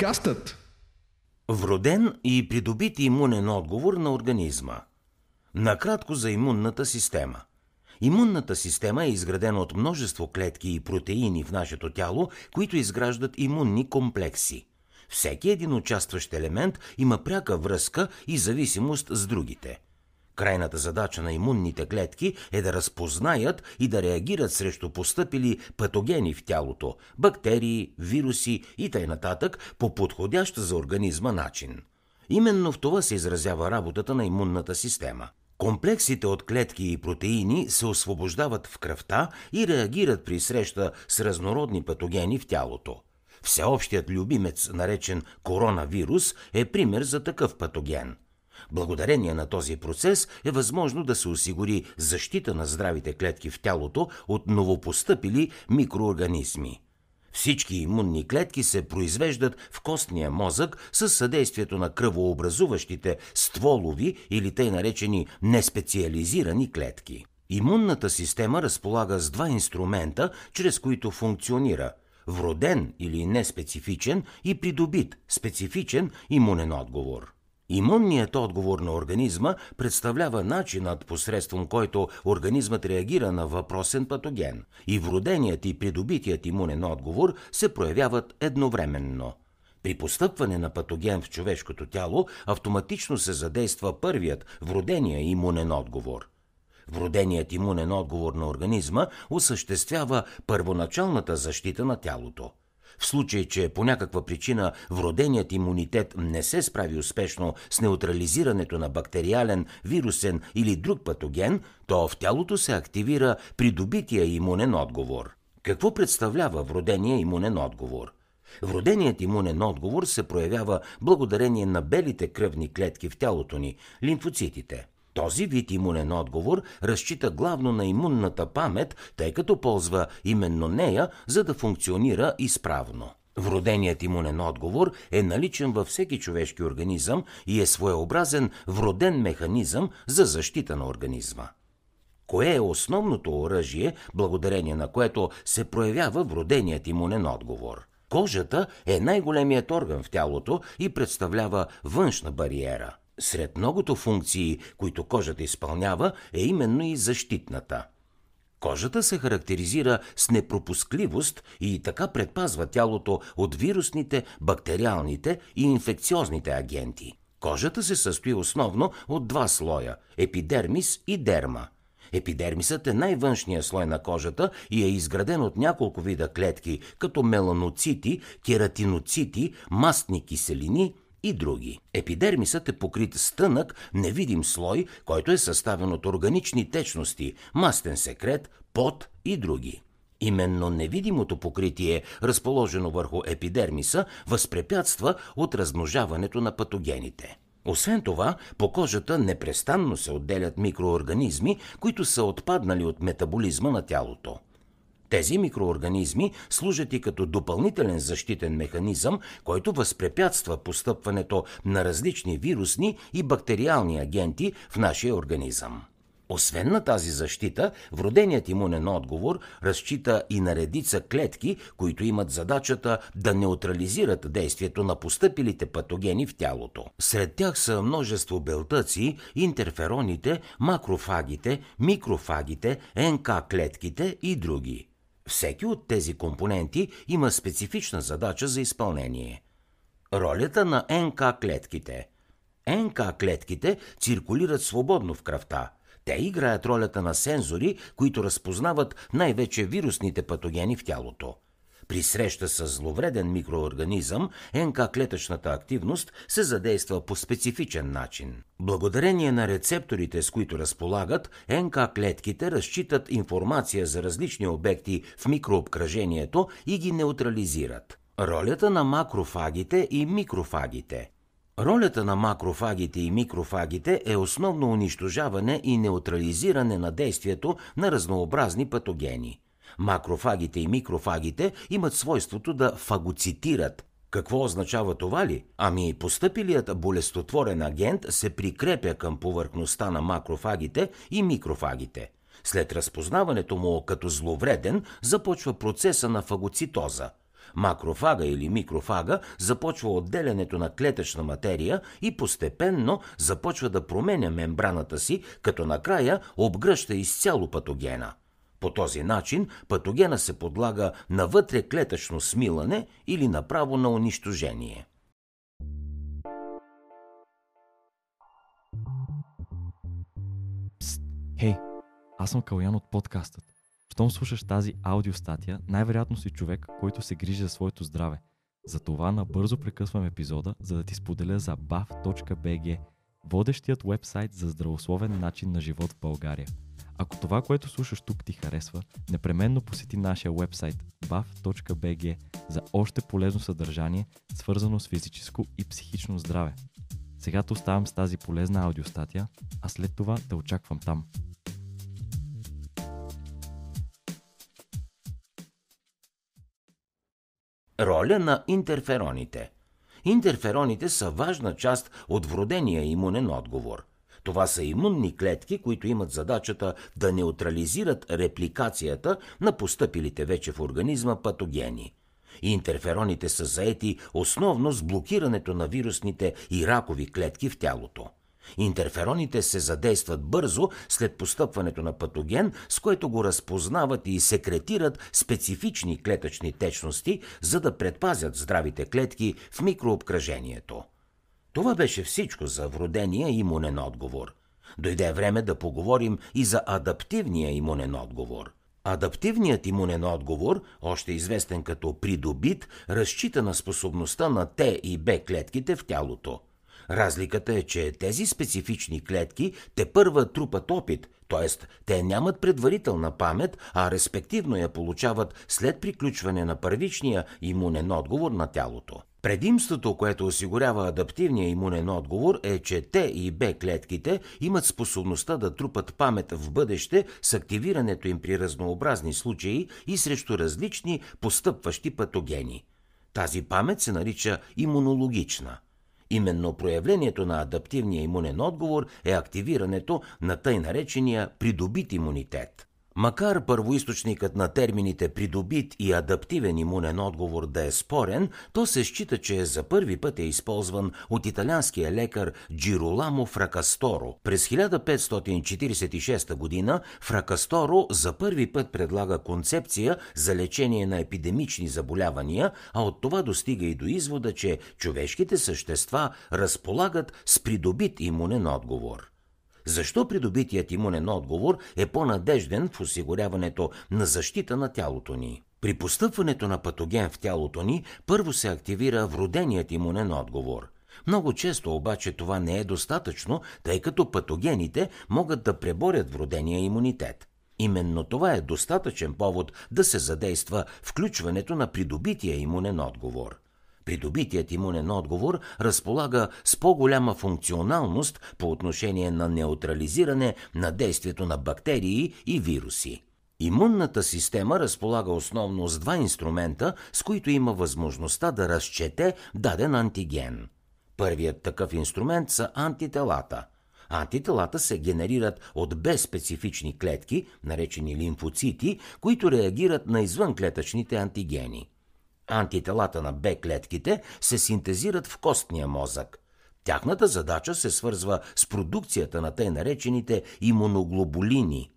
Подкастът Вроден и придобит имунен отговор на организма. Накратко за имунната система. Имунната система е изградена от множество клетки и протеини в нашето тяло, които изграждат имунни комплекси. Всеки един участващ елемент има пряка връзка и зависимост с другите – Крайната задача на имунните клетки е да разпознаят и да реагират срещу постъпили патогени в тялото – бактерии, вируси и т.н. по подходящ за организма начин. Именно в това се изразява работата на имунната система. Комплексите от клетки и протеини се освобождават в кръвта и реагират при среща с разнородни патогени в тялото. Всеобщият любимец, наречен коронавирус, е пример за такъв патоген – Благодарение на този процес е възможно да се осигури защита на здравите клетки в тялото от новопостъпили микроорганизми. Всички имунни клетки се произвеждат в костния мозък с съдействието на кръвообразуващите стволови или тъй наречени неспециализирани клетки. Имунната система разполага с два инструмента, чрез които функционира – вроден или неспецифичен и придобит специфичен имунен отговор – Имунният отговор на организма представлява начинът, посредством който организмът реагира на въпросен патоген. И вроденият и придобитият имунен отговор се проявяват едновременно. При постъпване на патоген в човешкото тяло автоматично се задейства първият, вродения имунен отговор. Вроденият имунен отговор на организма осъществява първоначалната защита на тялото – в случай, че по някаква причина вроденият имунитет не се справи успешно с неутрализирането на бактериален, вирусен или друг патоген, то в тялото се активира придобития имунен отговор. Какво представлява вродения имунен отговор? Вроденият имунен отговор се проявява благодарение на белите кръвни клетки в тялото ни – лимфоцитите – този вид имунен отговор разчита главно на имунната памет, тъй като ползва именно нея, за да функционира изправно. Вроденият имунен отговор е наличен във всеки човешки организъм и е своеобразен вроден механизъм за защита на организма. Кое е основното оръжие, благодарение на което се проявява вроденият имунен отговор? Кожата е най-големият орган в тялото и представлява външна бариера. Сред многото функции, които кожата изпълнява, е именно и защитната. Кожата се характеризира с непропускливост и така предпазва тялото от вирусните, бактериалните и инфекциозните агенти. Кожата се състои основно от два слоя – епидермис и дерма – Епидермисът е най-външният слой на кожата и е изграден от няколко вида клетки, като меланоцити, кератиноцити, мастни киселини и други. Епидермисът е покрит с тънък, невидим слой, който е съставен от органични течности, мастен секрет, пот и други. Именно невидимото покритие, разположено върху епидермиса, възпрепятства от размножаването на патогените. Освен това, по кожата непрестанно се отделят микроорганизми, които са отпаднали от метаболизма на тялото. Тези микроорганизми служат и като допълнителен защитен механизъм, който възпрепятства постъпването на различни вирусни и бактериални агенти в нашия организъм. Освен на тази защита, вроденият имунен отговор разчита и на редица клетки, които имат задачата да неутрализират действието на постъпилите патогени в тялото. Сред тях са множество белтъци, интерфероните, макрофагите, микрофагите, НК клетките и други. Всеки от тези компоненти има специфична задача за изпълнение. Ролята на НК клетките. НК клетките циркулират свободно в кръвта. Те играят ролята на сензори, които разпознават най-вече вирусните патогени в тялото – при среща с зловреден микроорганизъм, НК-клетъчната активност се задейства по специфичен начин. Благодарение на рецепторите, с които разполагат, НК-клетките разчитат информация за различни обекти в микрообкръжението и ги неутрализират. Ролята на макрофагите и микрофагите – Ролята на макрофагите и микрофагите е основно унищожаване и неутрализиране на действието на разнообразни патогени. Макрофагите и микрофагите имат свойството да фагоцитират. Какво означава това ли? Ами постъпилият болестотворен агент се прикрепя към повърхността на макрофагите и микрофагите. След разпознаването му като зловреден започва процеса на фагоцитоза. макрофага или микрофага започва отделянето на клетъчна материя и постепенно започва да променя мембраната си, като накрая обгръща изцяло патогена. По този начин патогена се подлага на вътре клетъчно смилане или направо на унищожение. Пст, хей, аз съм Калян от подкастът. Щом слушаш тази аудиостатия, най-вероятно си човек, който се грижи за своето здраве. Затова набързо прекъсвам епизода, за да ти споделя за bav.bg, водещият вебсайт за здравословен начин на живот в България. Ако това, което слушаш тук ти харесва, непременно посети нашия вебсайт bav.bg за още полезно съдържание, свързано с физическо и психично здраве. Сега те оставам с тази полезна аудиостатия, а след това те очаквам там. Роля на интерфероните. Интерфероните са важна част от вродения имунен отговор. Това са имунни клетки, които имат задачата да неутрализират репликацията на постъпилите вече в организма патогени. Интерфероните са заети основно с блокирането на вирусните и ракови клетки в тялото. Интерфероните се задействат бързо след постъпването на патоген, с което го разпознават и секретират специфични клетъчни течности, за да предпазят здравите клетки в микрообкръжението. Това беше всичко за вродения имунен отговор. Дойде време да поговорим и за адаптивния имунен отговор. Адаптивният имунен отговор, още известен като придобит, разчита на способността на Т и Б клетките в тялото – Разликата е, че тези специфични клетки те първа трупат опит, т.е. те нямат предварителна памет, а респективно я получават след приключване на първичния имунен отговор на тялото. Предимството, което осигурява адаптивния имунен отговор е, че Т и Б клетките имат способността да трупат памет в бъдеще с активирането им при разнообразни случаи и срещу различни постъпващи патогени. Тази памет се нарича имунологична – Именно проявлението на адаптивния имунен отговор е активирането на тъй наречения придобит имунитет. Макар първоисточникът на термините придобит и адаптивен имунен отговор да е спорен, то се счита, че за първи път е използван от италианския лекар Джироламо Фракасторо. През 1546 г. Фракасторо за първи път предлага концепция за лечение на епидемични заболявания, а от това достига и до извода, че човешките същества разполагат с придобит имунен отговор. Защо придобитият имунен отговор е по-надежден в осигуряването на защита на тялото ни? При постъпването на патоген в тялото ни първо се активира вроденият имунен отговор. Много често обаче това не е достатъчно, тъй като патогените могат да преборят вродения имунитет. Именно това е достатъчен повод да се задейства включването на придобития имунен отговор – Придобитият имунен отговор разполага с по-голяма функционалност по отношение на неутрализиране на действието на бактерии и вируси. Имунната система разполага основно с два инструмента, с които има възможността да разчете даден антиген. Първият такъв инструмент са антителата. Антителата се генерират от безспецифични клетки, наречени лимфоцити, които реагират на извънклетъчните антигени. Антителата на Б клетките се синтезират в костния мозък. Тяхната задача се свързва с продукцията на тъй наречените имуноглобулини.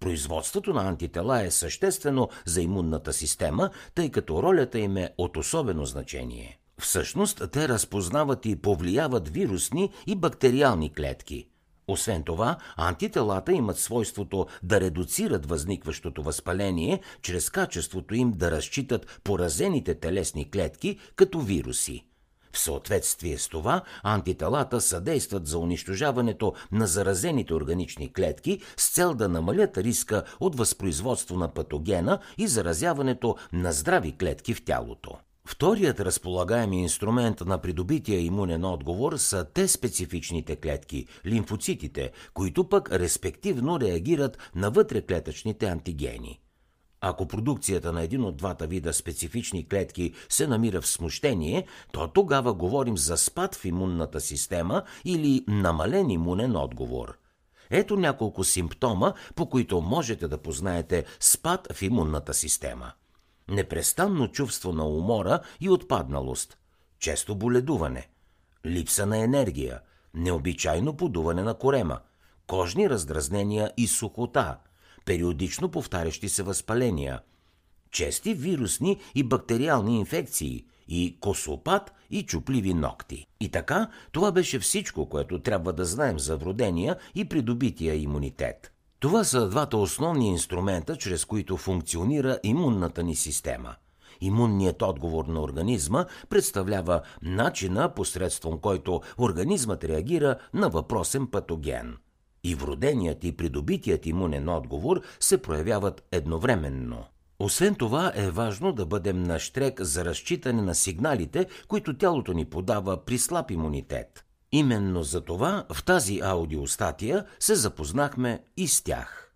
Производството на антитела е съществено за имунната система, тъй като ролята им е от особено значение. Всъщност, те разпознават и повлияват вирусни и бактериални клетки – освен това, антителата имат свойството да редуцират възникващото възпаление чрез качеството им да разчитат поразените телесни клетки като вируси. В съответствие с това, антителата съдействат за унищожаването на заразените органични клетки с цел да намалят риска от възпроизводство на патогена и заразяването на здрави клетки в тялото. Вторият разполагаем инструмент на придобития имунен отговор са те специфичните клетки, лимфоцитите, които пък респективно реагират на вътреклетъчните антигени. Ако продукцията на един от двата вида специфични клетки се намира в смущение, то тогава говорим за спад в имунната система или намален имунен отговор. Ето няколко симптома, по които можете да познаете спад в имунната система – непрестанно чувство на умора и отпадналост, често боледуване, липса на енергия, необичайно подуване на корема, кожни раздразнения и сухота, периодично повтарящи се възпаления, чести вирусни и бактериални инфекции и косопат и чупливи ногти. И така, това беше всичко, което трябва да знаем за вродения и придобития имунитет. Това са двата основни инструмента, чрез които функционира имунната ни система. Имунният отговор на организма представлява начина, посредством който организмът реагира на въпросен патоген. И вроденият и придобитият имунен отговор се проявяват едновременно. Освен това е важно да бъдем на штрек за разчитане на сигналите, които тялото ни подава при слаб имунитет. Именно за това в тази аудиостатия се запознахме и с тях.